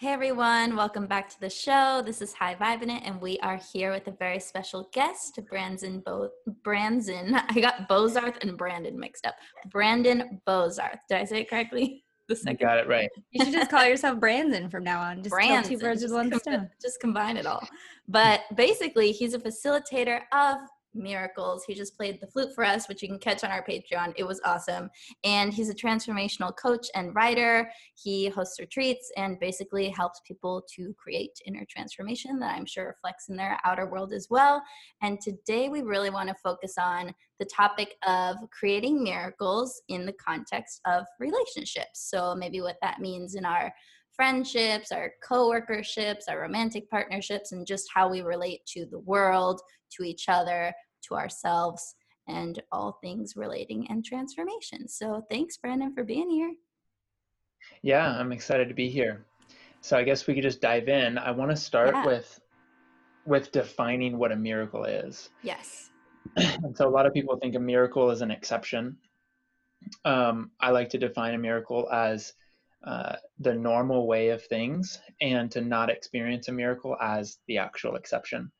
Hey everyone, welcome back to the show. This is High Vibin' It, and we are here with a very special guest, Brandon Bo- Branson. I got Bozarth and Brandon mixed up. Brandon Bozarth. Did I say it correctly? The second. You got it right. You should just call yourself Brandon from now on. Just Branson. two birds with one stone. Just combine it all. But basically, he's a facilitator of miracles. He just played the flute for us, which you can catch on our Patreon. It was awesome. And he's a transformational coach and writer. He hosts retreats and basically helps people to create inner transformation that I'm sure reflects in their outer world as well. And today we really want to focus on the topic of creating miracles in the context of relationships. So maybe what that means in our friendships, our co-workerships, our romantic partnerships, and just how we relate to the world, to each other, to ourselves, and all things relating and transformation. So thanks, Brandon, for being here. Yeah, I'm excited to be here. So I guess we could just dive in. I want to start yeah. with with defining what a miracle is. Yes. and so a lot of people think a miracle is an exception. Um, I like to define a miracle as uh, the normal way of things and to not experience a miracle as the actual exception.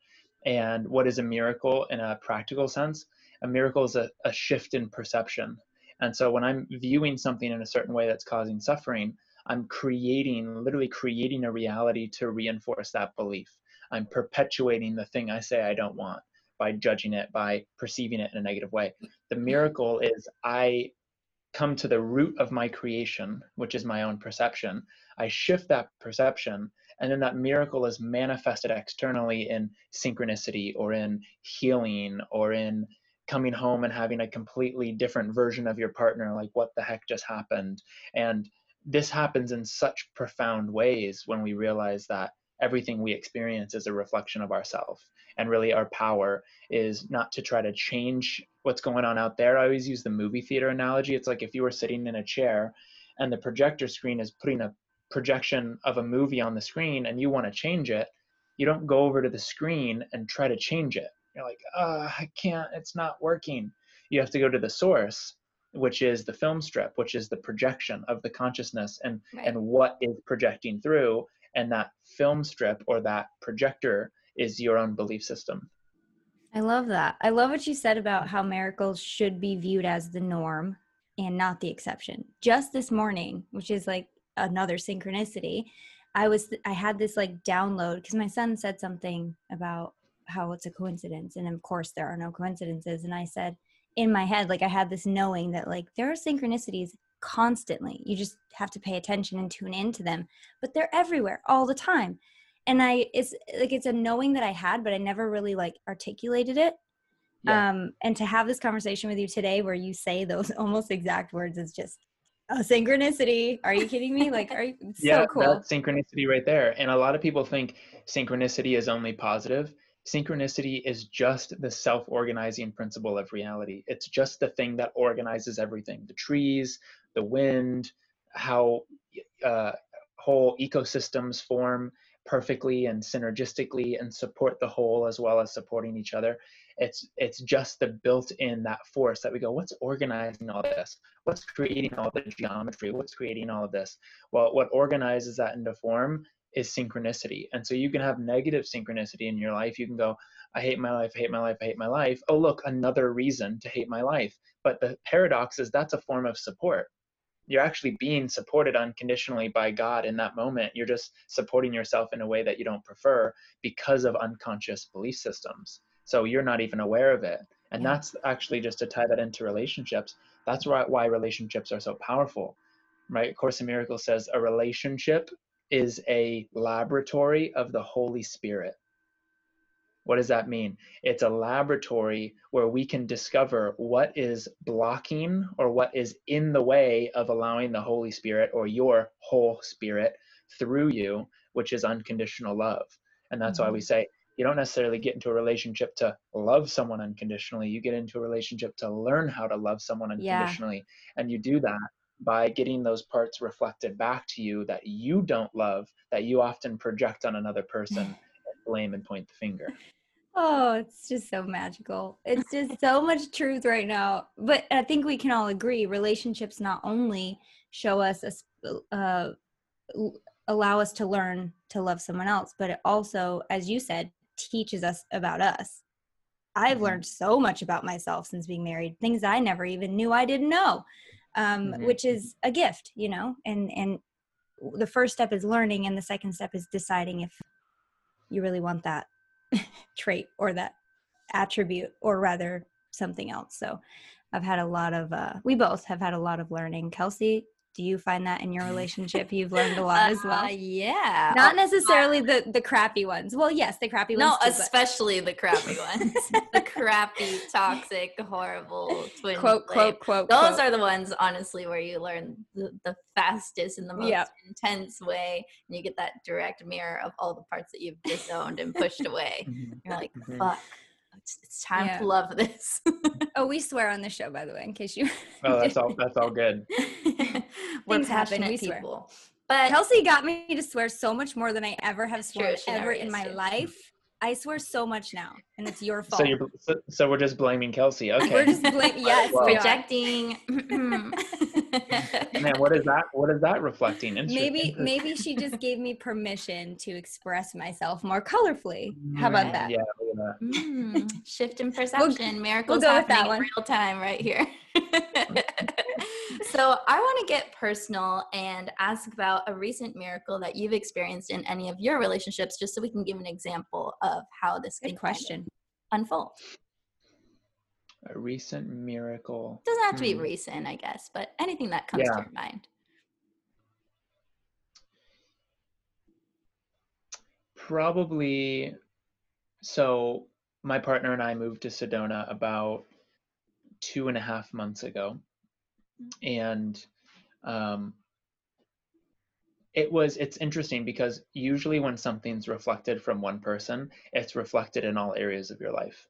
And what is a miracle in a practical sense? A miracle is a, a shift in perception. And so when I'm viewing something in a certain way that's causing suffering, I'm creating, literally creating a reality to reinforce that belief. I'm perpetuating the thing I say I don't want by judging it, by perceiving it in a negative way. The mm-hmm. miracle is I come to the root of my creation, which is my own perception. I shift that perception, and then that miracle is manifested externally in synchronicity or in healing or in coming home and having a completely different version of your partner, like what the heck just happened. And this happens in such profound ways when we realize that everything we experience is a reflection of ourselves and really our power is not to try to change what's going on out there. I always use the movie theater analogy. It's like if you were sitting in a chair and the projector screen is putting a projection of a movie on the screen and you want to change it you don't go over to the screen and try to change it you're like uh, i can't it's not working you have to go to the source which is the film strip which is the projection of the consciousness and right. and what is projecting through and that film strip or that projector is your own belief system. I love that. I love what you said about how miracles should be viewed as the norm and not the exception. Just this morning, which is like another synchronicity, I was I had this like download because my son said something about how it's a coincidence and of course there are no coincidences and I said in my head like I had this knowing that like there are synchronicities constantly. You just have to pay attention and tune into them, but they're everywhere all the time. And I, it's like, it's a knowing that I had, but I never really like articulated it. Yeah. Um, and to have this conversation with you today where you say those almost exact words is just a synchronicity. Are you kidding me? Like, are you yeah, so cool? That's synchronicity right there. And a lot of people think synchronicity is only positive. Synchronicity is just the self organizing principle of reality. It's just the thing that organizes everything the trees, the wind, how uh, whole ecosystems form perfectly and synergistically and support the whole as well as supporting each other it's it's just the built-in that force that we go what's organizing all this? What's creating all the geometry? What's creating all of this? Well what organizes that into form is synchronicity. And so you can have negative synchronicity in your life. You can go i hate my life i hate my life i hate my life. Oh look another reason to hate my life. But the paradox is that's a form of support. You're actually being supported unconditionally by God in that moment. You're just supporting yourself in a way that you don't prefer because of unconscious belief systems. So you're not even aware of it. And yeah. that's actually just to tie that into relationships. That's why, why relationships are so powerful. right? Course in Miracles says a relationship is a laboratory of the Holy Spirit. What does that mean? It's a laboratory where we can discover what is blocking or what is in the way of allowing the Holy Spirit or your whole spirit through you, which is unconditional love. And that's mm-hmm. why we say you don't necessarily get into a relationship to love someone unconditionally. You get into a relationship to learn how to love someone unconditionally. Yeah. And you do that by getting those parts reflected back to you that you don't love, that you often project on another person and blame and point the finger. Oh, it's just so magical. It's just so much truth right now. But I think we can all agree relationships not only show us a, uh, allow us to learn to love someone else, but it also, as you said, teaches us about us. I've mm-hmm. learned so much about myself since being married, things I never even knew I didn't know, um, mm-hmm. which is a gift, you know. And and the first step is learning, and the second step is deciding if you really want that trait or that attribute or rather something else so i've had a lot of uh we both have had a lot of learning kelsey do you find that in your relationship you've learned a lot uh, as well yeah not necessarily the the crappy ones well yes the crappy ones no too, especially but. the crappy ones the crappy toxic horrible twin quote quote quote those quote. are the ones honestly where you learn the, the fastest and the most yep. intense way and you get that direct mirror of all the parts that you've disowned and pushed away mm-hmm. you're like mm-hmm. fuck it's, it's time yeah. to love this. oh, we swear on the show, by the way, in case you. oh, that's all. That's all good. Things happen. We people. Swear. But Kelsey got me to swear so much more than I ever have sworn ever in my to. life. I swear so much now, and it's your fault. So you're so, so we're just blaming Kelsey. Okay. We're just blaming. Yes, well, projecting. Man, what is that? What is that reflecting? Maybe maybe she just gave me permission to express myself more colorfully. How about that? Yeah. that. Mm, shift in perception. We'll, Miracles we'll happening in real time right here. so I want to get personal and ask about a recent miracle that you've experienced in any of your relationships, just so we can give an example of how this Good can question unfold. A recent miracle. Doesn't have to be hmm. recent, I guess, but anything that comes yeah. to your mind. Probably. So my partner and I moved to Sedona about two and a half months ago and um, it was it's interesting because usually when something's reflected from one person it's reflected in all areas of your life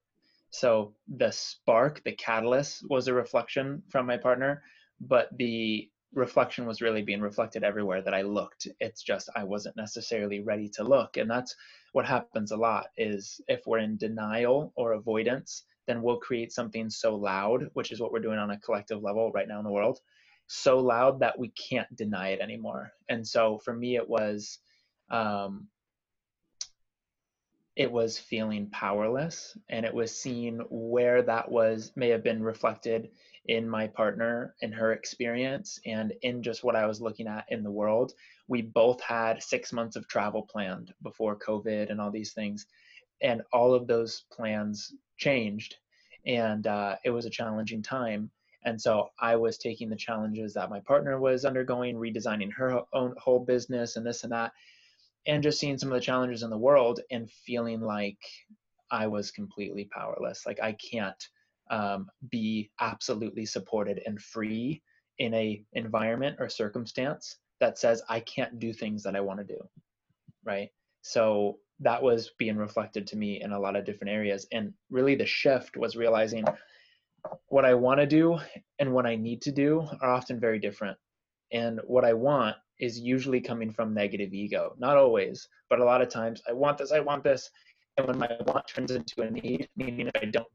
so the spark the catalyst was a reflection from my partner but the reflection was really being reflected everywhere that i looked it's just i wasn't necessarily ready to look and that's what happens a lot is if we're in denial or avoidance then we'll create something so loud which is what we're doing on a collective level right now in the world so loud that we can't deny it anymore. And so for me, it was, um, it was feeling powerless and it was seeing where that was may have been reflected in my partner in her experience and in just what I was looking at in the world. We both had six months of travel planned before COVID and all these things. And all of those plans changed. And uh, it was a challenging time. And so I was taking the challenges that my partner was undergoing, redesigning her own whole business and this and that, and just seeing some of the challenges in the world and feeling like I was completely powerless. Like I can't um, be absolutely supported and free in a environment or circumstance that says I can't do things that I want to do. Right. So that was being reflected to me in a lot of different areas. And really the shift was realizing what I want to do and what I need to do are often very different. And what I want is usually coming from negative ego. Not always, but a lot of times I want this, I want this. And when my want turns into a need, meaning if I don't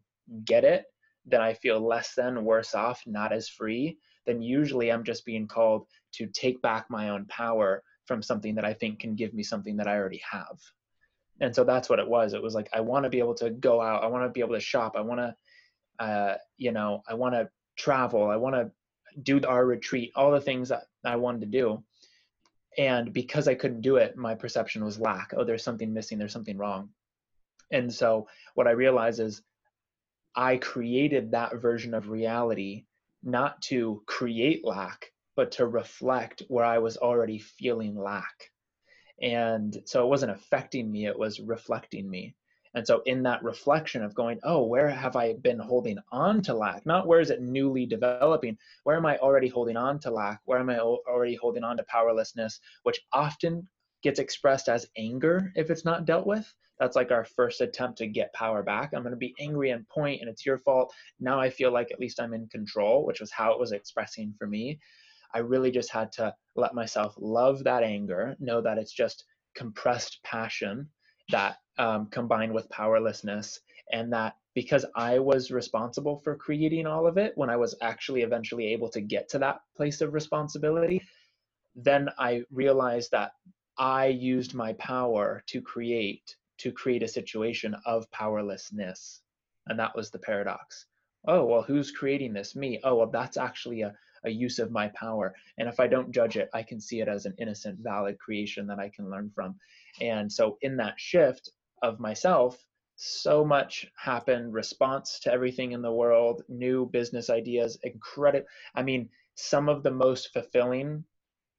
get it, then I feel less than, worse off, not as free, then usually I'm just being called to take back my own power from something that I think can give me something that I already have. And so that's what it was. It was like, I want to be able to go out. I want to be able to shop. I want to uh, you know, I want to travel, I want to do our retreat, all the things that I wanted to do. And because I couldn't do it, my perception was lack. Oh, there's something missing, there's something wrong. And so what I realized is I created that version of reality not to create lack, but to reflect where I was already feeling lack. And so it wasn't affecting me, it was reflecting me. And so, in that reflection of going, oh, where have I been holding on to lack? Not where is it newly developing? Where am I already holding on to lack? Where am I already holding on to powerlessness, which often gets expressed as anger if it's not dealt with? That's like our first attempt to get power back. I'm going to be angry and point, and it's your fault. Now I feel like at least I'm in control, which was how it was expressing for me. I really just had to let myself love that anger, know that it's just compressed passion that um, combined with powerlessness, and that because I was responsible for creating all of it, when I was actually eventually able to get to that place of responsibility, then I realized that I used my power to create to create a situation of powerlessness. And that was the paradox. Oh, well, who's creating this? Me. Oh, well, that's actually a, a use of my power. And if I don't judge it, I can see it as an innocent, valid creation that I can learn from. And so, in that shift of myself, so much happened response to everything in the world, new business ideas, incredible. I mean, some of the most fulfilling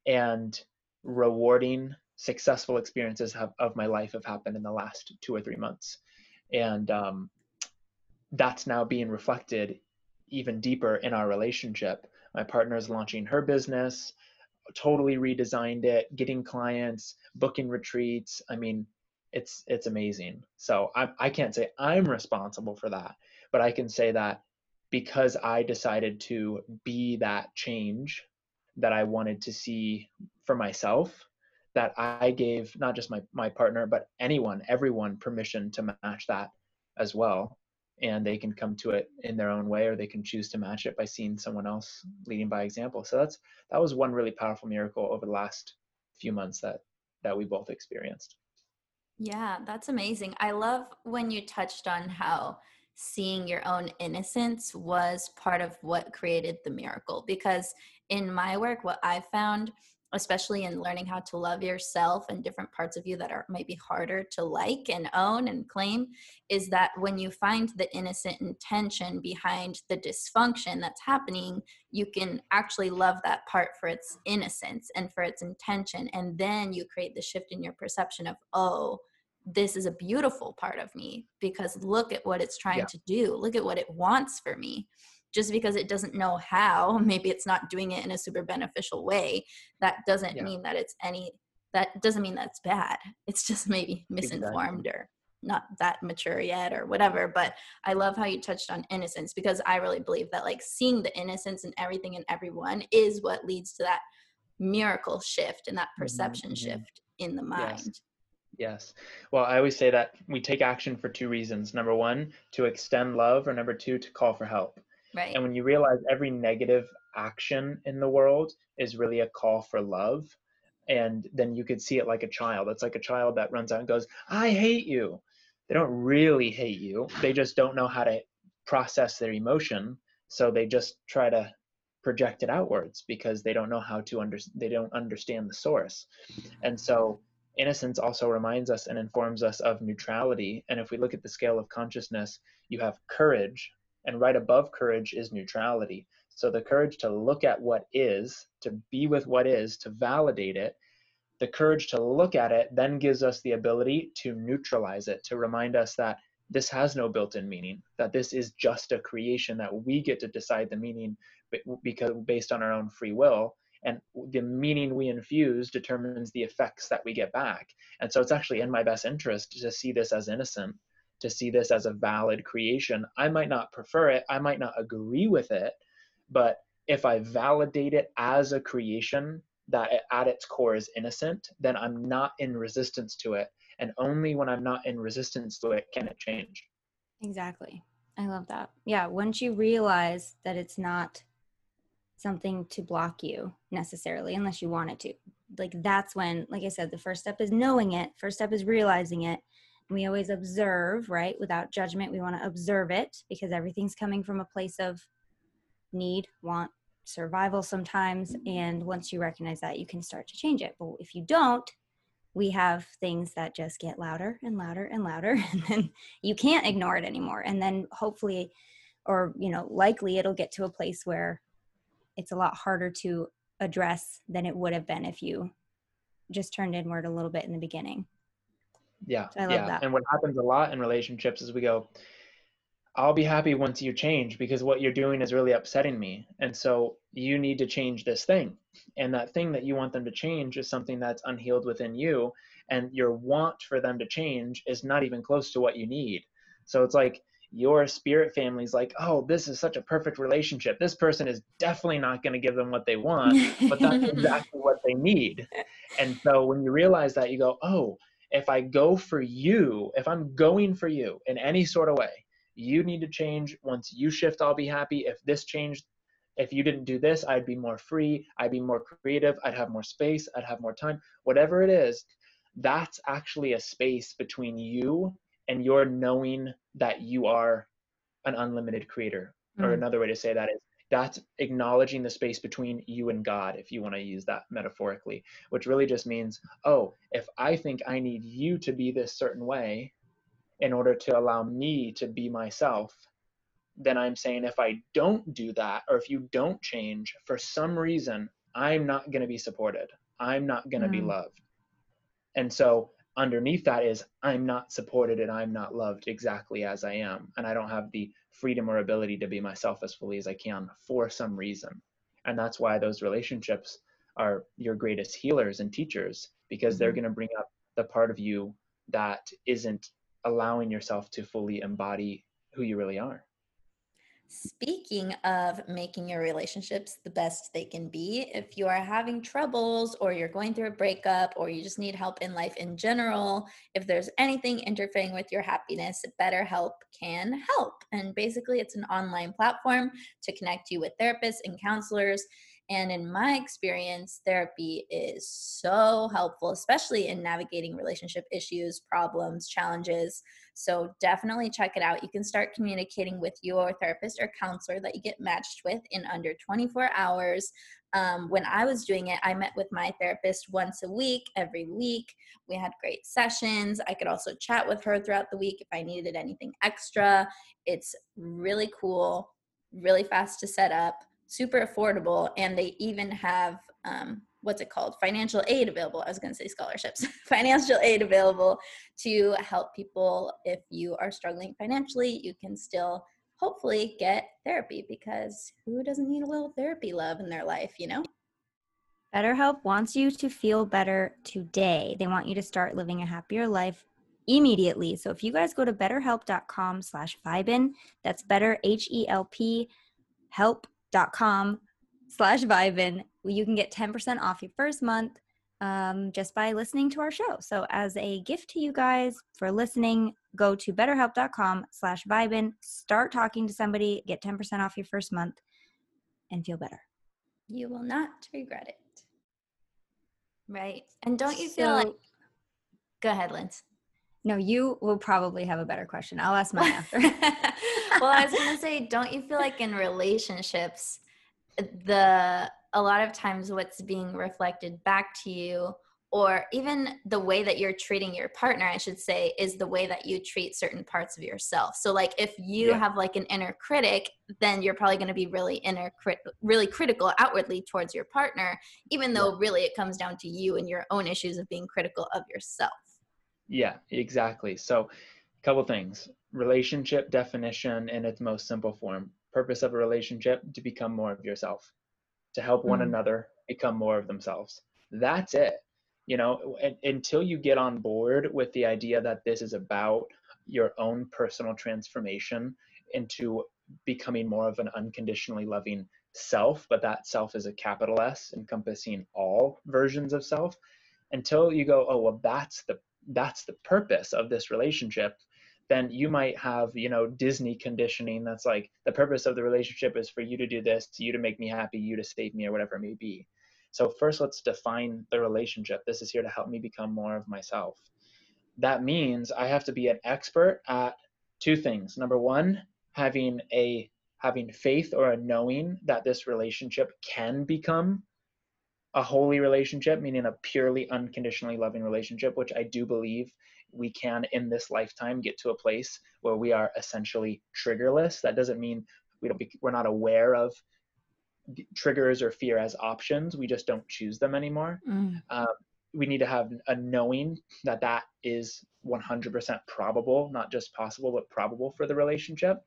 and rewarding successful experiences have, of my life have happened in the last two or three months and um, that's now being reflected even deeper in our relationship my partner is launching her business totally redesigned it getting clients booking retreats i mean it's it's amazing so I, I can't say i'm responsible for that but i can say that because i decided to be that change that i wanted to see for myself that I gave not just my, my partner, but anyone, everyone permission to match that as well. And they can come to it in their own way, or they can choose to match it by seeing someone else leading by example. So that's that was one really powerful miracle over the last few months that that we both experienced. Yeah, that's amazing. I love when you touched on how seeing your own innocence was part of what created the miracle because in my work what i found especially in learning how to love yourself and different parts of you that are maybe harder to like and own and claim is that when you find the innocent intention behind the dysfunction that's happening you can actually love that part for its innocence and for its intention and then you create the shift in your perception of oh this is a beautiful part of me because look at what it's trying yeah. to do look at what it wants for me just because it doesn't know how maybe it's not doing it in a super beneficial way that doesn't yeah. mean that it's any that doesn't mean that's bad it's just maybe misinformed exactly. or not that mature yet or whatever but i love how you touched on innocence because i really believe that like seeing the innocence in everything and everyone is what leads to that miracle shift and that perception mm-hmm. shift in the mind yes. Yes. Well, I always say that we take action for two reasons. Number one, to extend love, or number two, to call for help. Right. And when you realize every negative action in the world is really a call for love, and then you could see it like a child. It's like a child that runs out and goes, I hate you. They don't really hate you, they just don't know how to process their emotion. So they just try to project it outwards because they don't know how to under they don't understand the source. And so innocence also reminds us and informs us of neutrality. And if we look at the scale of consciousness, you have courage, and right above courage is neutrality. So the courage to look at what is, to be with what is, to validate it, the courage to look at it then gives us the ability to neutralize it, to remind us that this has no built in meaning, that this is just a creation, that we get to decide the meaning because based on our own free will. And the meaning we infuse determines the effects that we get back. And so it's actually in my best interest to see this as innocent to see this as a valid creation. I might not prefer it, I might not agree with it, but if I validate it as a creation that at its core is innocent, then I'm not in resistance to it. And only when I'm not in resistance to it can it change. Exactly. I love that. Yeah. Once you realize that it's not something to block you necessarily, unless you want it to, like that's when, like I said, the first step is knowing it, first step is realizing it. We always observe right? Without judgment we want to observe it because everything's coming from a place of need want survival sometimes. Mm-hmm. And once you recognize that you can start to change it. But if you don't we have things that just get louder and louder and louder and then you can't ignore it anymore. And then hopefully or you know likely it'll get to a place where it's a lot harder to address than it would have been if you just turned inward a little bit in the beginning. Yeah. So I love yeah. that. And what happens a lot in relationships is we go, I'll be happy once you change because what you're doing is really upsetting me. And so you need to change this thing. And that thing that you want them to change is something that's unhealed within you. And your want for them to change is not even close to what you need. So it's like your spirit family's like, oh, this is such a perfect relationship. This person is definitely not going to give them what they want, but that's exactly what they need. And so when you realize that, you go, oh, if I go for you, if I'm going for you in any sort of way, you need to change. Once you shift, I'll be happy. If this changed, if you didn't do this, I'd be more free. I'd be more creative. I'd have more space. I'd have more time. Whatever it is, that's actually a space between you and your knowing that you are an unlimited creator. Mm. Or another way to say that is that's acknowledging the space between you and God, if you want to use that metaphorically, which really just means, oh, if I think I need you to be this certain way in order to allow me to be myself, then I'm saying if I don't do that, or if you don't change for some reason, I'm not going to be supported. I'm not going to mm. be loved. And so underneath that is I'm not supported and I'm not loved exactly as I am. And I don't have the freedom or ability to be myself as fully as I can for some reason. And that's why those relationships are your greatest healers and teachers because mm-hmm. they're going to bring up the part of you that isn't allowing yourself to fully embody who you really are. Speaking of making your relationships the best they can be, if you are having troubles or you're going through a breakup or you just need help in life in general, if there's anything interfering with your happiness, BetterHelp can help. And basically, it's an online platform to connect you with therapists and counselors and in my experience, therapy is so helpful, especially in navigating relationship issues, problems, challenges. So definitely check it out. You can start communicating with your therapist or counselor that you get matched with in under 24 hours. Um, when I was doing it, I met with my therapist once a week, every week. We had great sessions. I could also chat with her throughout the week if I needed anything extra. It's really cool, really fast to set up super affordable and they even have um, what's it called? Financial aid available. I was going to say scholarships. Financial aid available to help people. If you are struggling financially you can still hopefully get therapy because who doesn't need a little therapy love in their life you know? BetterHelp wants you to feel better today. They want you to start living a happier life immediately. So if you guys go to betterhelp.com slash Vibin, that's better H-E-L-P help dot com slash vibin you can get 10% off your first month um, just by listening to our show. So as a gift to you guys for listening go to betterhelp.com slash vibin start talking to somebody get 10% off your first month and feel better. You will not regret it. Right? And don't you feel so, like go ahead linz no, you will probably have a better question. I'll ask mine after. well, I was going to say, don't you feel like in relationships, uh, the a lot of times what's being reflected back to you or even the way that you're treating your partner i should say is the way that you treat certain parts of yourself so like if you yeah. have like an inner critic then you're probably going to be really inner crit- really critical outwardly towards your partner even though yeah. really it comes down to you and your own issues of being critical of yourself yeah, exactly. So, a couple things. Relationship definition in its most simple form. Purpose of a relationship to become more of yourself, to help one mm-hmm. another become more of themselves. That's it. You know, until you get on board with the idea that this is about your own personal transformation into becoming more of an unconditionally loving self, but that self is a capital S encompassing all versions of self. Until you go, oh, well, that's the that's the purpose of this relationship then you mm-hmm. might have you know disney conditioning that's like the purpose of the relationship is for you to do this to you to make me happy you to save me or whatever it may be. So first let's define the relationship. This is here to help me become more of myself. That means i have to be an expert at two things. Number one having a having faith or a knowing that this relationship can become a holy relationship, meaning a purely unconditionally loving relationship, which I do believe we can in this lifetime get to a place where we are essentially triggerless. That doesn't mean we don't be, we're not aware of triggers or fear as options. We just don't choose them anymore. Mm. Um, we need to have a knowing that that is 100% probable, not just possible, but probable for the relationship.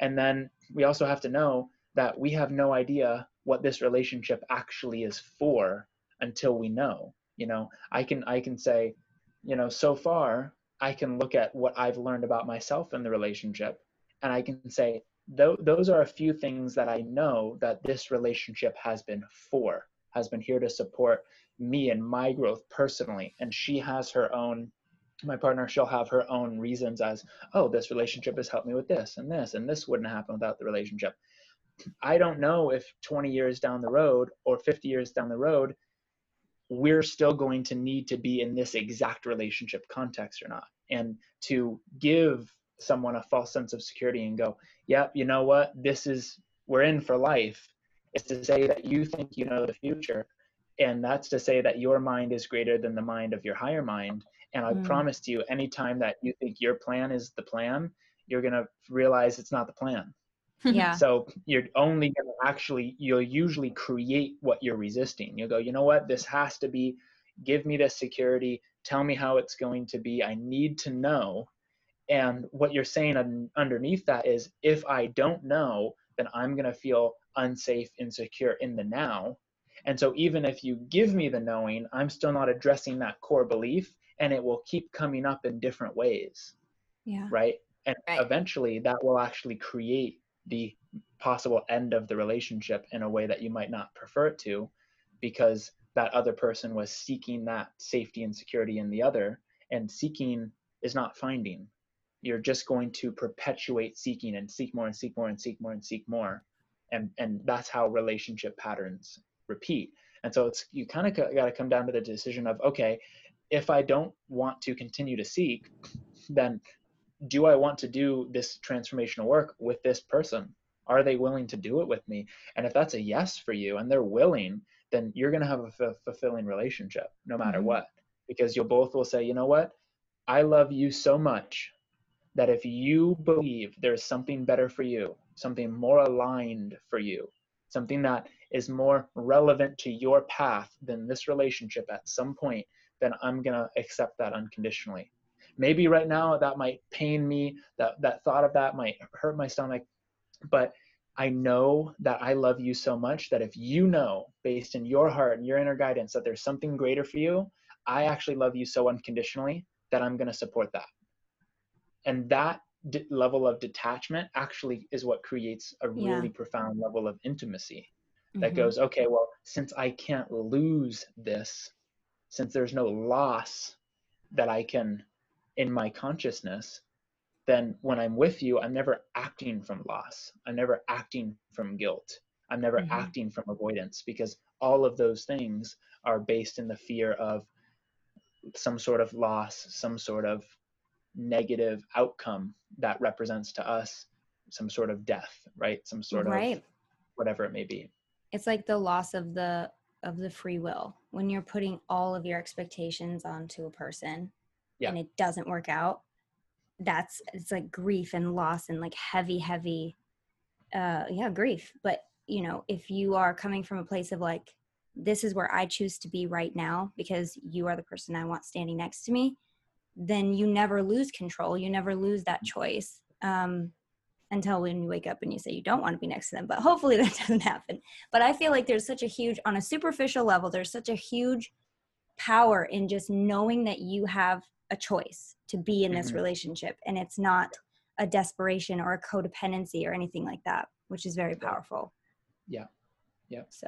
And then we also have to know that we have no idea what this relationship actually is for until we know. You know, I can I can say, you know, so far I can look at what I've learned about myself in the relationship and I can say th- those are a few things that I know that this relationship has been for, has been here to support me and my growth personally. And she has her own, my partner, she'll have her own reasons as, oh, this relationship has helped me with this and this, and this wouldn't happen without the relationship. I don't know if 20 years down the road or 50 years down the road, we're still going to need to be in this exact relationship context or not. And to give someone a false sense of security and go, yep, yeah, you know what? This is, we're in for life, is to say that you think you know the future. And that's to say that your mind is greater than the mind of your higher mind. And I mm. promise to you, anytime that you think your plan is the plan, you're going to realize it's not the plan. Yeah. So you're only going to actually, you'll usually create what you're resisting. You'll go, you know what? This has to be, give me this security. Tell me how it's going to be. I need to know and what you're saying un- underneath that is if I don't know, then I'm going to feel unsafe, insecure in the now. And so even if you give me the knowing, I'm still not addressing that core belief and it will keep coming up in different ways. Yeah. Right. And right. eventually that will actually create the possible end of the relationship in a way that you might not prefer it to because that other person was seeking that safety and security in the other and seeking is not finding. You're just going to perpetuate seeking and seek more and seek more and seek more and seek more and and that's how relationship patterns repeat. And so it's you kind of got to come down to the decision of okay if i don't want to continue to seek then do i want to do this transformational work with this person are they willing to do it with me and if that's a yes for you and they're willing then you're going to have a f- fulfilling relationship no matter mm-hmm. what because you'll both will say you know what i love you so much that if you believe there's something better for you, something more aligned for you, something that is more relevant to your path than this relationship at some point, then I'm going to accept that unconditionally. Maybe right now that might pain me, that, that thought of that might hurt my stomach, but I know that I love you so much that if you know, based in your heart and your inner guidance, that there's something greater for you, I actually love you so unconditionally that I'm going to support that and that d- level of detachment actually is what creates a really yeah. profound level of intimacy that mm-hmm. goes okay well since i can't lose this since there's no loss that i can in my consciousness then when i'm with you i'm never acting from loss. I'm never acting from guilt. I'm never mm-hmm. acting from avoidance because all of those things are based in the fear of some sort of loss some sort of negative outcome that represents to us some sort of death right? Some sort right. of whatever it may be. It's like the loss of the of the free will when you're putting all of your expectations onto a person yeah. and it doesn't work out that's it's like grief and loss and like heavy heavy uh yeah grief but you know if you are coming from a place of like this is where i choose to be right now because you are the person i want standing next to me then you never lose control. You never lose that choice um, until when you wake up and you say you don't want to be next to them. But hopefully that doesn't happen. But I feel like there's such a huge, on a superficial level, there's such a huge power in just knowing that you have a choice to be in this mm-hmm. relationship and it's not a desperation or a codependency or anything like that, which is very powerful. Yeah. Yeah. So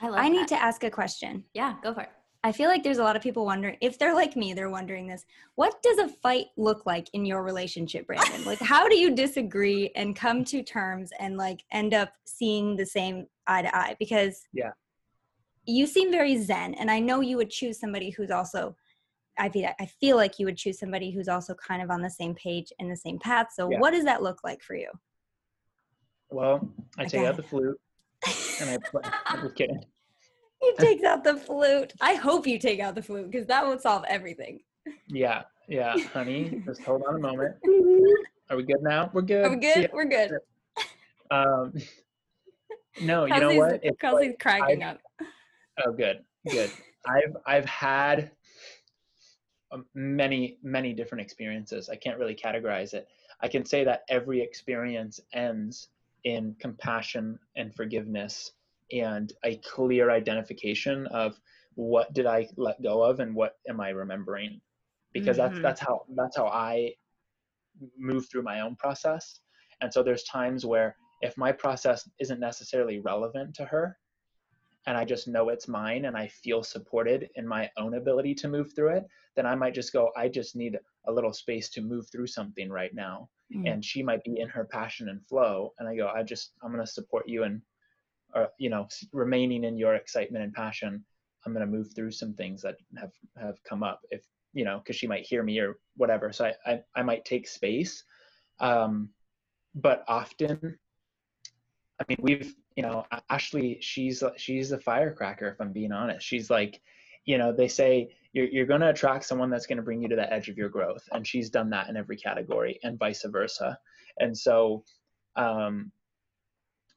I, I need to ask a question. Yeah, go for it. I feel like there's a lot of people wondering if they're like me, they're wondering this. What does a fight look like in your relationship, Brandon? like, how do you disagree and come to terms and like end up seeing the same eye to eye? Because yeah, you seem very zen, and I know you would choose somebody who's also. I feel I feel like you would choose somebody who's also kind of on the same page and the same path. So, yeah. what does that look like for you? Well, I take out the flute and I play. I'm just kidding. he takes out the flute. I hope you take out the flute because that would solve everything. Yeah, yeah, honey. just hold on a moment. Are we good now? We're good. Are we good? Yeah. We're good. Um, no, you know what? It's Kelsey's like, cracking I've, up. Oh, good, good. I've I've had many many different experiences. I can't really categorize it. I can say that every experience ends in compassion and forgiveness and a clear identification of what did I let go of and what am I remembering because mm-hmm. that's that's how that's how I move through my own process and so there's times where if my process isn't necessarily relevant to her and I just know it's mine and I feel supported in my own ability to move through it, then I might just go, I just need a little space to move through something right now. Mm. And she might be in her passion and flow. And I go, I just, I'm going to support you and, or, you know, remaining in your excitement and passion. I'm going to move through some things that have, have come up if, you know, cause she might hear me or whatever. So I, I, I might take space. Um, but often I mean, we've, you know, Ashley, she's she's a firecracker. If I'm being honest, she's like, you know, they say you're you're going to attract someone that's going to bring you to the edge of your growth, and she's done that in every category, and vice versa. And so, um,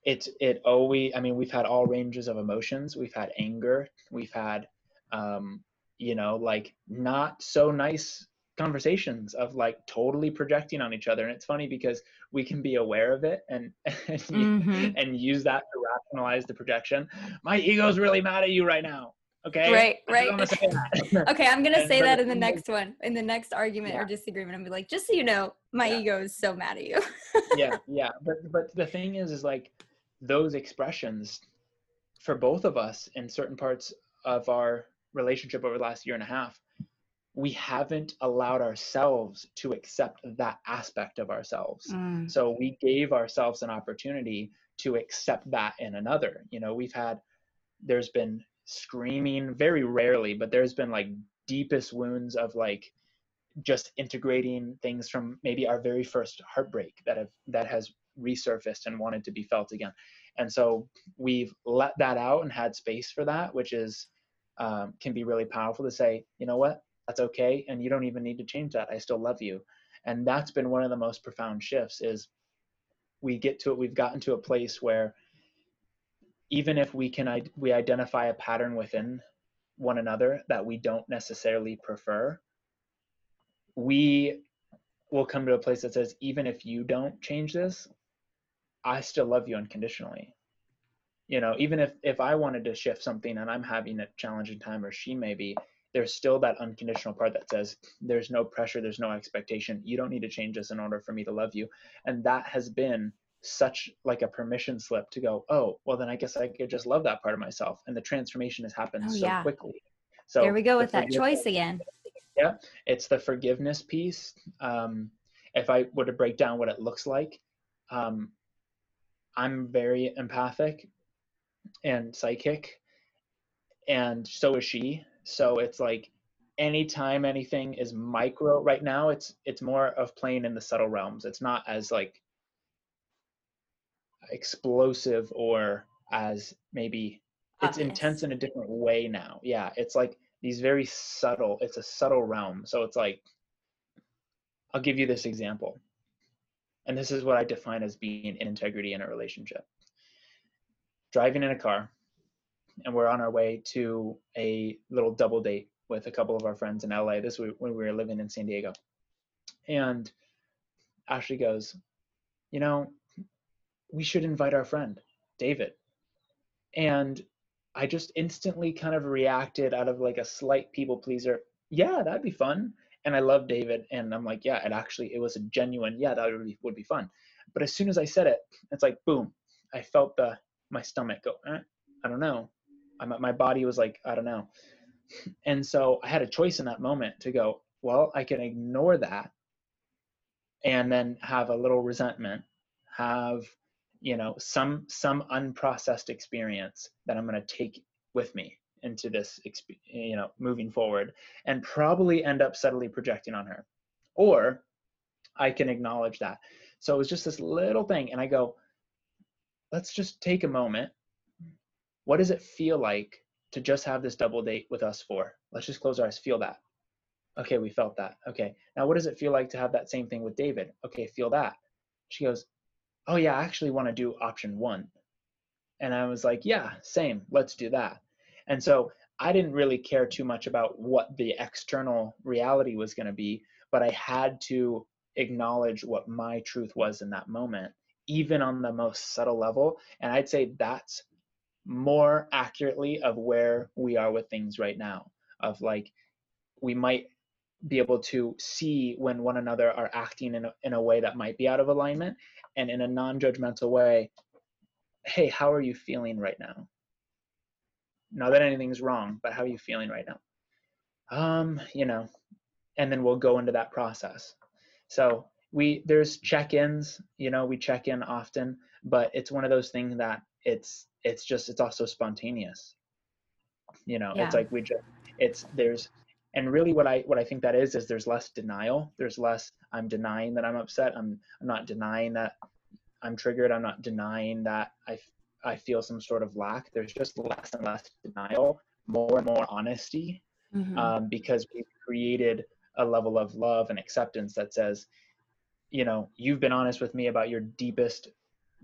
it's it always. I mean, we've had all ranges of emotions. We've had anger. We've had, um, you know, like not so nice conversations of like totally projecting on each other. And it's funny because we can be aware of it and and, mm-hmm. and use that to rationalize the projection. My ego's really mad at you right now. Okay? Right right. okay i'm gonna say that in the next one in the next argument yeah. or disagreement i'm be like just so you know my yeah. ego is so mad at you. Yeah yeah. But but the thing is is like those expressions for both of us in certain parts of our relationship over the last year and a half we haven't allowed ourselves to accept that aspect of ourselves. Mm. So we gave ourselves an opportunity to accept that in another. You know, we've had, there's been screaming very rarely, but there's been like deepest wounds of like just integrating things from maybe our very first heartbreak that have, that has resurfaced and wanted to be felt again. And so we've let that out and had space for that, which is, um, can be really powerful to say, you know what, that's okay and you don't even need to change that i still love you. And that's been one of the most profound shifts is we get to it we've gotten to a place where even if we can we identify a pattern within one another that we don't necessarily prefer we will come to a place that says even if you don't change this i still love you unconditionally. You know even if if i wanted to shift something and i'm having a challenging time or she may be there's still that unconditional part that says there's no pressure there's no expectation. You don't need to change this in order for me to love you. And that has been such like a permission slip to go oh well then i guess i could just love that part of myself. And the transformation has happened oh, so yeah. quickly. So there we go with that choice again. Yeah it's the forgiveness piece. Um, if i were to break down what it looks like um, i'm very empathic and psychic and so is she so it's like anytime anything is micro right now, it's it's more of playing in the subtle realms. It's not as like explosive or as maybe it's Obvious. intense in a different way now. Yeah, it's like these very subtle, it's a subtle realm. So it's like I'll give you this example. And this is what I define as being in integrity in a relationship. Driving in a car, and we're on our way to a little double date with a couple of our friends in LA. This was when we were living in San Diego. And Ashley goes, You know, we should invite our friend, David. And I just instantly kind of reacted out of like a slight people pleaser. Yeah, that'd be fun. And I love David. And I'm like, yeah, it actually, it was a genuine, yeah, that would be, would be fun. But as soon as I said it, it's like, boom, I felt the, my stomach go, eh, I don't know. I'm, my body was like, I don't know. And so I had a choice in that moment to go, well, I can ignore that and then have a little resentment, have, you know, some, some unprocessed experience that I'm going to take with me into this, you know, moving forward and probably end up subtly projecting on her. Or I can acknowledge that. So it was just this little thing. And I go, let's just take a moment what does it feel like to just have this double date with us four? Let's just close our eyes, feel that. Okay, we felt that. Okay, now what does it feel like to have that same thing with David? Okay, feel that. She goes, Oh, yeah, I actually want to do option one. And I was like, yeah, same, let's do that. And so I didn't really care too much about what the external reality was going to be, but I had to acknowledge what my truth was in that moment, even on the most subtle level. And I'd say that's more accurately of where we are with things right now, of like, we might be able to see when one another are acting in a, in a way that might be out of alignment and in a non-judgmental way hey how are you feeling right now? Not that anything's wrong but how are you feeling right now? Um you know and then we'll go into that process. So we there's check-ins you know we check in often but it's one of those things that it's it's just it's also spontaneous. You know yeah. it's like we just it's there's and really what i what i think that is is there's less denial. There's less i'm denying that i'm upset. I'm i'm not denying that i'm triggered. I'm not denying that i i feel some sort of lack. There's just less and less denial more and more honesty mm-hmm. um, because we've created a level of love and acceptance that says you know you've been honest with me about your deepest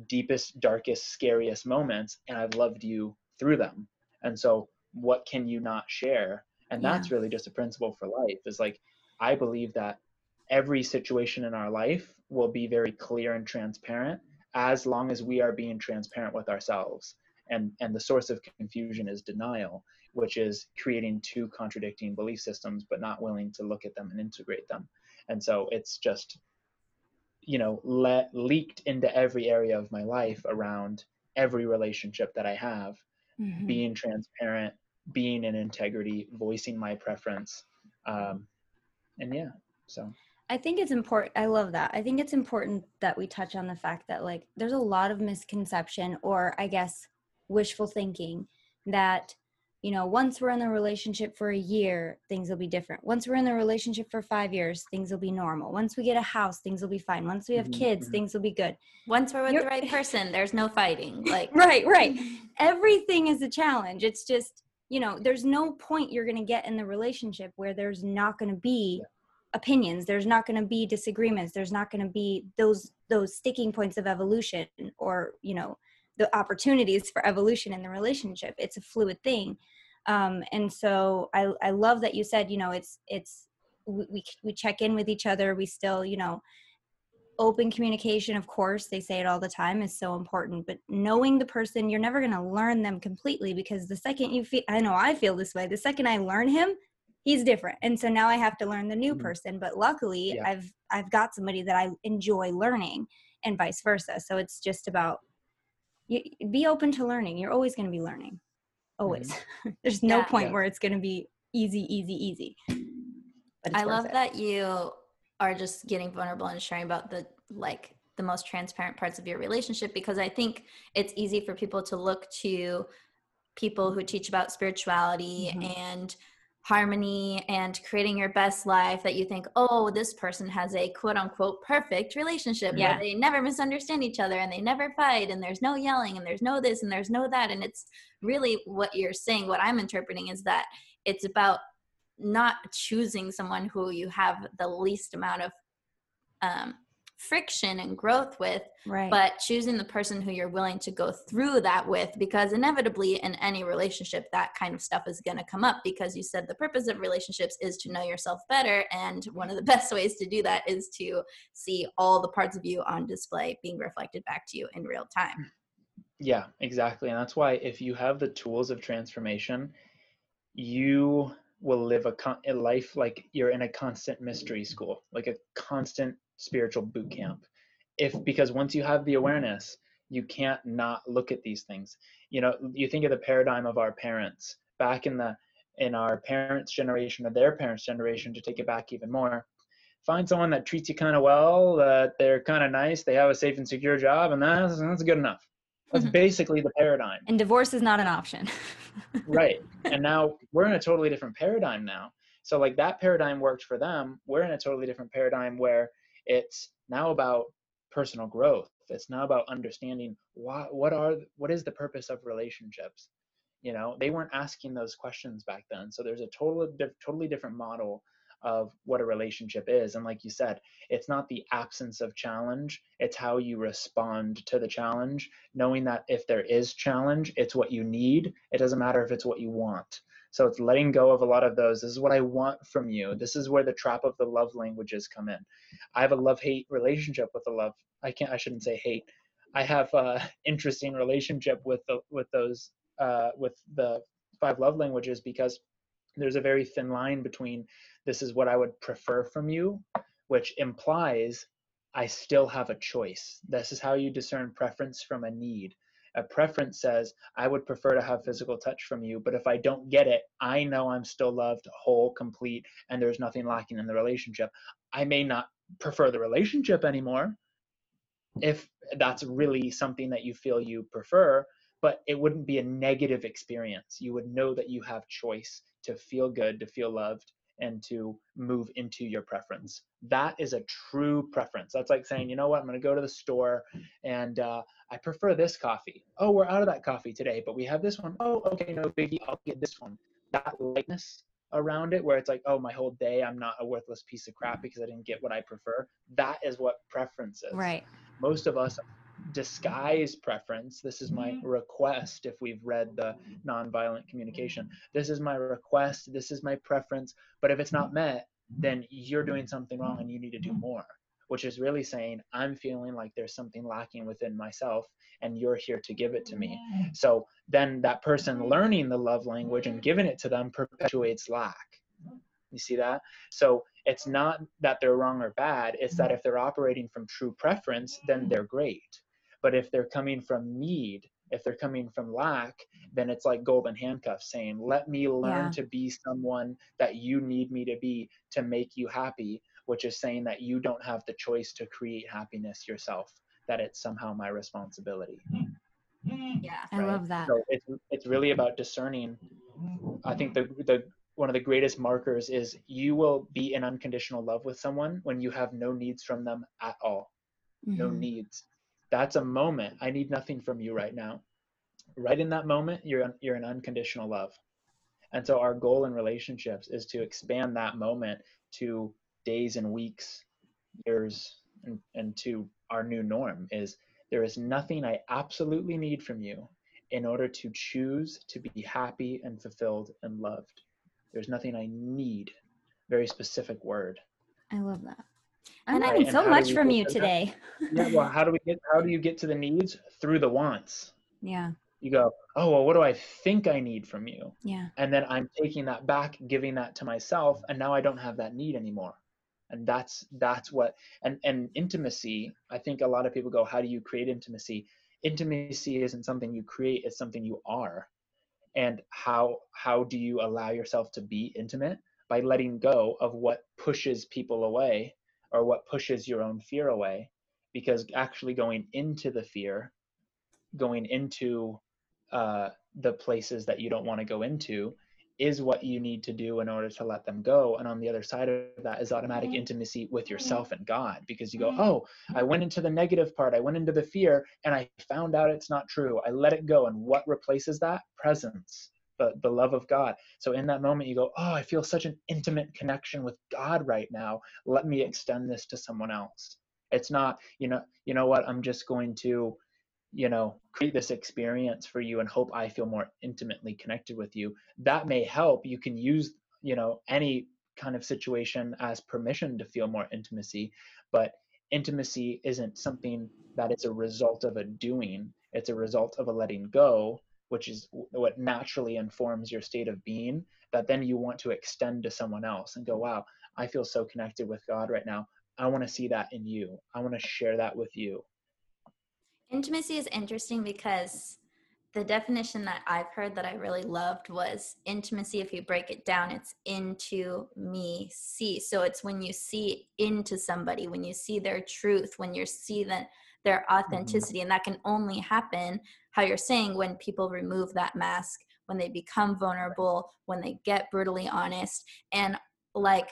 deepest darkest scariest moments and i've loved you through them. And so what can you not share? And yeah. that's really just a principle for life is like i believe that every situation in our life will be very clear and transparent as long as we are being transparent with ourselves. And and the source of confusion is denial which is creating two contradicting belief systems but not willing to look at them and integrate them. And so it's just you know let leaked into every area of my life around every relationship that i have mm-hmm. being transparent being in integrity, voicing my preference. Um, and yeah, so. I think it's important. I love that. I think it's important that we touch on the fact that, like, there's a lot of misconception or, I guess, wishful thinking that, you know, once we're in the relationship for a year, things will be different. Once we're in the relationship for five years, things will be normal. Once we get a house, things will be fine. Once we have mm-hmm. kids, mm-hmm. things will be good. Once we're with You're- the right person, there's no fighting. Like, right, right. Everything is a challenge. It's just, you know there's no point you're going to get in the relationship where there's not going to be opinions there's not going to be disagreements there's not going to be those those sticking points of evolution or you know the opportunities for evolution in the relationship. It's a fluid thing. Um, and so I, I love that you said you know it's it's we, we check in with each other. We still you know open communication of course they say it all the time is so important. But knowing the person you're never going to learn them completely because the second you feel i know i feel this way the second i learn him he's different. And so now i have to learn the new mm-hmm. person. But luckily yeah. i've i've got somebody that i enjoy learning and vice versa. So it's just about you, be open to learning you're always going to be learning always mm-hmm. there's no yeah. point yeah. where it's going to be easy easy easy i love it. that you are just getting vulnerable and sharing about the like the most transparent parts of your relationship because I think it's easy for people to look to people who teach about spirituality mm-hmm. and harmony and creating your best life that you think, oh, this person has a quote unquote perfect relationship yeah. where they never misunderstand each other and they never fight and there's no yelling and there's no this and there's no that. And it's really what you're saying, what I'm interpreting is that it's about not choosing someone who you have the least amount of um, friction and growth with, right. but choosing the person who you're willing to go through that with, because inevitably in any relationship, that kind of stuff is going to come up because you said the purpose of relationships is to know yourself better. And one of the best ways to do that is to see all the parts of you on display being reflected back to you in real time. Yeah, exactly. And that's why if you have the tools of transformation, you will live a, con- a life like you're in a constant mystery school, like a constant spiritual boot camp. If because once you have the awareness, you can't not look at these things. You know, you think of the paradigm of our parents back in the in our parents' generation or their parents' generation to take it back even more. Find someone that treats you kind of well, that they're kind of nice, they have a safe and secure job, and that's that's good enough. That's mm-hmm. basically the paradigm. And divorce is not an option. right. And now we're in a totally different paradigm now. So like that paradigm worked for them. We're in a totally different paradigm where it's now about personal growth. It's now about understanding what what are what is the purpose of relationships. You know, they weren't asking those questions back then. So there's a total totally different model of what a relationship is. And like you said, it's not the absence of challenge, it's how you respond to the challenge, knowing that if there is challenge, it's what you need. It doesn't matter if it's what you want. So it's letting go of a lot of those. This is what I want from you. This is where the trap of the love languages come in. I have a love hate relationship with the love. I can't. I shouldn't say hate. I have a interesting relationship with the with those uh, with the five love languages because there's a very thin line between this is what I would prefer from you, which implies I still have a choice. This is how you discern preference from a need. A preference says, I would prefer to have physical touch from you, but if I don't get it, I know I'm still loved, whole, complete, and there's nothing lacking in the relationship. I may not prefer the relationship anymore if that's really something that you feel you prefer, but it wouldn't be a negative experience. You would know that you have choice to feel good, to feel loved, and to move into your preference. That is a true preference. That's like saying, you know what, I'm going to go to the store and uh, I prefer this coffee. Oh, we're out of that coffee today, but we have this one. Oh, okay, no biggie, I'll get this one. That lightness around it, where it's like, oh, my whole day, I'm not a worthless piece of crap because I didn't get what I prefer. That is what preference is. Right. Most of us disguise preference. This is my Mm-hmm. request if we've read the nonviolent communication. This is my request. This is my preference. But if it's not met, then you're doing something wrong and you need to do more, which is really saying, I'm feeling like there's something lacking within myself and you're here to give it to me. So then that person learning the love language and giving it to them perpetuates lack. You see that? So it's not that they're wrong or bad, it's that mm-hmm. if they're operating from true preference, then they're great. But if they're coming from need, if they're coming from lack, then it's like golden handcuffs saying, Let me learn Yeah. to be someone that you need me to be to make you happy, which is saying that you don't have the choice to create happiness yourself, that it's somehow my responsibility. Yeah. I love that. So it's it's really about discerning. I think the the one of the greatest markers is you will be in unconditional love with someone when you have no needs from them at all. No Mhm. needs. That's a moment. I need nothing from you right now. Right in that moment, you're you're in unconditional love. And so our goal in relationships is to expand that moment to days and weeks, years, and, and to our new norm is there is nothing I absolutely need from you in order to choose to be happy and fulfilled and loved. There's nothing I need. Very specific word. I love that. I'm And I- learning so much from you today. Yeah, well, how do we get how do you get to the needs? Through the wants. Yeah. You go, oh well, what do I think I need from you? Yeah. and then i'm taking that back giving that to myself and now i don't have that need anymore and that's that's what and and intimacy i think a lot of people go how do you create intimacy? Intimacy isn't something you create it's something you are. And how how do you allow yourself to be intimate? By letting go of what pushes people away or what pushes your own fear away. Because actually going into the fear going into uh, the places that you don't want to go into is what you need to do in order to let them go. And on the other side of that is automatic mm-hmm. intimacy with mm-hmm. yourself and God because you go, mm-hmm. oh, I went into the negative part, I went into the fear, and I found out it's not true. I let it go. And what replaces that? Presence. The, the love of God. So in that moment, you go, Oh, I feel such an intimate connection with God right now. Let me extend this to someone else. It's not, you know, you know what, I'm just going to you know create this experience for you and hope i feel more intimately connected with you that may help. You can use you know any kind of situation as permission to feel more intimacy but intimacy isn't something that is a result of a doing. It's a result of a letting go which is what naturally informs your state of being that then you want to extend to someone else and go wow i feel so connected with god right now. I want to see that in you. I want to share that with you Intimacy is interesting because the definition that I've heard that I really loved was intimacy. If you break it down, it's into me see. So it's when you see into somebody, when you see their truth, when you see that their mm-hmm. authenticity, and that can only happen, how you're saying, when people remove that mask, when they become vulnerable, when they get brutally honest, and like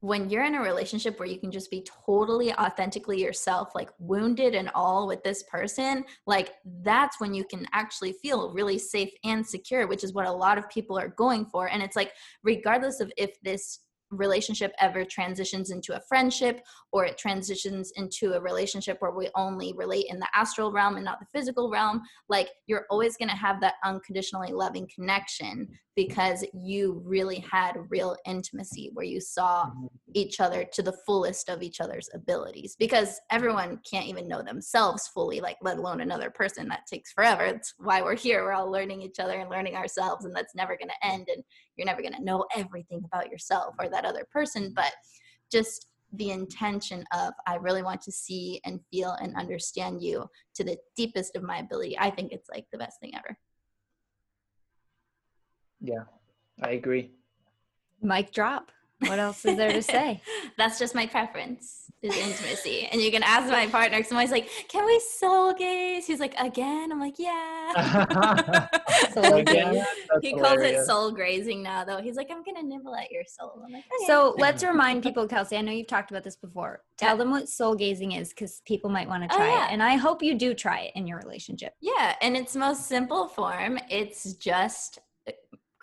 when you're in a relationship where you can just be totally authentically yourself, like wounded and all with this person, like that's when you can actually feel really safe and secure, which is what a lot of people are going for. And it's like, regardless of if this relationship ever transitions into a friendship or it transitions into a relationship where we only relate in the astral realm and not the physical realm like you're always going to have that unconditionally loving connection because you really had real intimacy where you saw Mhm. each other to the fullest of each other's abilities because everyone can't even know themselves fully like let alone another person that takes forever. It's why we're here. We're all learning each other and learning ourselves and that's never going to end and you're never going to know everything about yourself or that other person. But just the intention of i really want to see and feel and understand you to the deepest of my ability i think it's like the best thing ever Yeah, I agree. Mic drop. What else is there to say? That's just my preference is intimacy. And you can ask my partner because I'm always like, can we soul gaze? He's like, again? I'm like, yeah. Soul Again, gaze. that's he calls it soul grazing now, though. He's like, I'm going to nibble at your soul. I'm like, okay. So let's remind people, Kelsey. I know you've talked about this before. Tell Yeah. them what soul gazing is because people might want to Oh, try yeah. it. And I hope you do try it in your relationship. Yeah, in its most simple form, it's just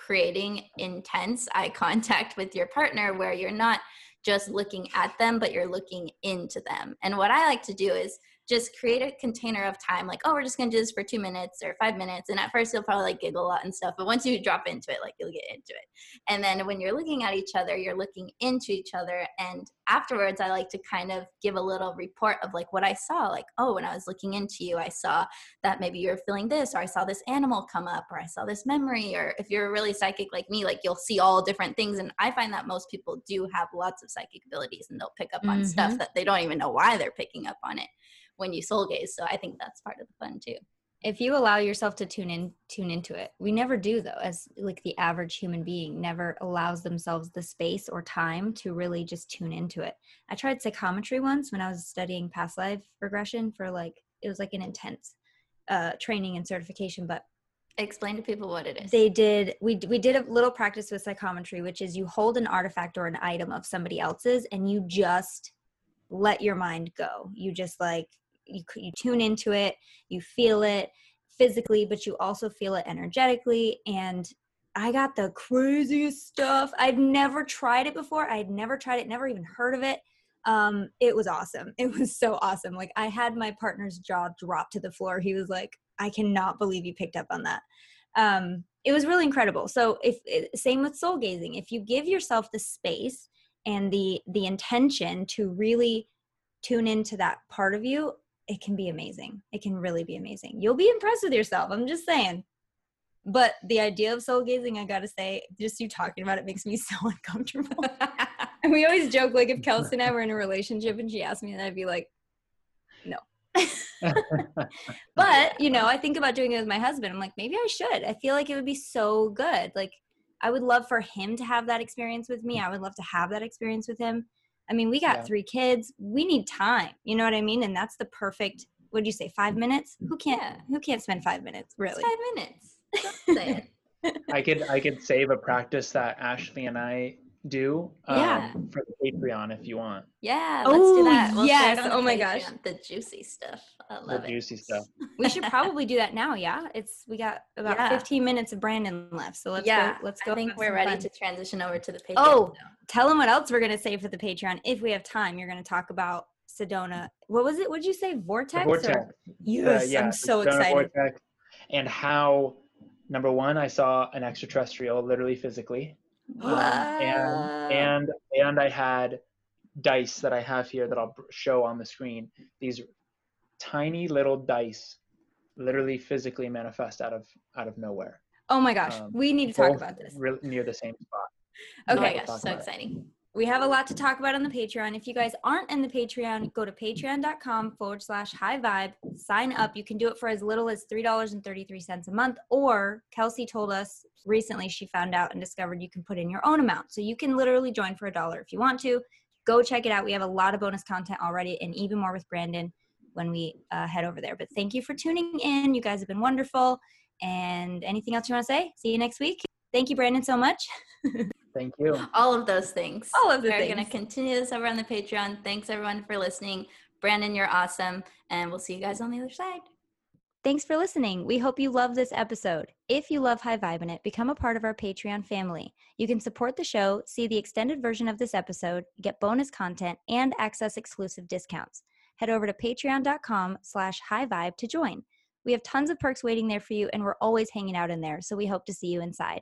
creating intense eye contact with your partner where you're not just looking at them, but you're looking into them. And what I like to do is just create a container of time, like, oh, we're just gonna do this for two minutes or five minutes. And at first, you'll probably like giggle a lot and stuff, but once you drop into it, like you'll get into it. And then when you're looking at each other, you're looking into each other. And afterwards, I like to kind of give a little report of like what I saw. Like, oh, when I was looking into you, I saw that maybe you're feeling this, or I saw this animal come up, or I saw this memory. Or if you're really psychic like me, like you'll see all different things. And I find that most people do have lots of psychic abilities and they'll pick up on stuff Mhm. that they don't even know why they're picking up on it when you soul gaze. So I think that's part of the fun too. If you allow yourself to tune in, tune into it. We never do though, as like the average human being never allows themselves the space or time to really just tune into it. I tried psychometry once when I was studying past life regression for like it was like an intense uh, training and certification, but Explain to people what it is. they did we we did a little practice with psychometry which is you hold an artifact or an item of somebody else's and you just let your mind go you just like you, you tune into it you feel it physically but you also feel it energetically and i got the craziest stuff. I've never tried it before. I'd never tried it never even heard of it. Um it was awesome. It was so awesome. Like i had my partner's jaw drop to the floor. He was like i cannot believe you picked up on that. Um it was really incredible. So if same with soul gazing. If you give yourself the space and the the intention to really tune into that part of you it can be amazing. It can really be amazing. You'll be impressed with yourself i'm just saying. But the idea of soul gazing i gotta say just you talking about it makes me so uncomfortable. And we always joke like if kelsey and i were in a relationship and she asked me that i'd be like no. But you know i think about doing it with my husband i'm like maybe i should. I feel like it would be so good. Like i would love for him to have that experience with me. I would love to have that experience with him i mean we got Yeah. three kids we need time you know what i mean and that's the perfect what do you say five minutes who can't Yeah. who can't spend five minutes It's really five minutes. Don't say it. I could I could save a practice that Ashley and I do um, Yeah. for the Patreon if you want. Yeah, let's Oh, do that. share it yes. Oh my gosh. The juicy stuff. I The it. juicy stuff. we should probably do that now yeah it's we got about Yeah. 15 minutes of brandon left so let's yeah, go let's go I think we're ready fun. to transition over to the Patreon. Oh, now. tell them what else we're gonna say for the Patreon if we have time. You're gonna talk about Sedona. What was it? What'd you say? The Vortex. vortex. Or? the- Yes, yeah, I'm so Sedona excited. vortex, and how number one I saw an extraterrestrial literally physically. Um, and and and I had dice that I have here that I'll show on the screen. These tiny little dice, literally physically manifest out of out of nowhere, Oh my gosh, um, we need to talk about this. real- near the same spot. Oh Okay, my gosh, so exciting. it. We have a lot to talk about on the Patreon. If you guys aren't in the Patreon, go to patreon.com forward slash high vibe. Sign up. You can do it for as little as $3.33 a month. Or Kelsey told us recently she found out and discovered you can put in your own amount. So you can literally join for a dollar if you want to. Go check it out. We have a lot of bonus content already and even more with Brandon when we uh, head over there. But thank you for tuning in. You guys have been wonderful. And anything else you want to say? See you next week. Thank you, Brandon, so much. Thank you. All of those things. All of the We're going to continue this over on the Patreon. Thanks everyone for listening. Brandon, you're awesome. And we'll see you guys on the other side. Thanks for listening. We hope you love this episode. If you love High Vibin' It, become a part of our Patreon family. You can support the show, see the extended version of this episode, get bonus content, and access exclusive discounts. Head over to patreon.com slash high vibe to join. We have tons of perks waiting there for you, and we're always hanging out in there, so we hope to see you inside.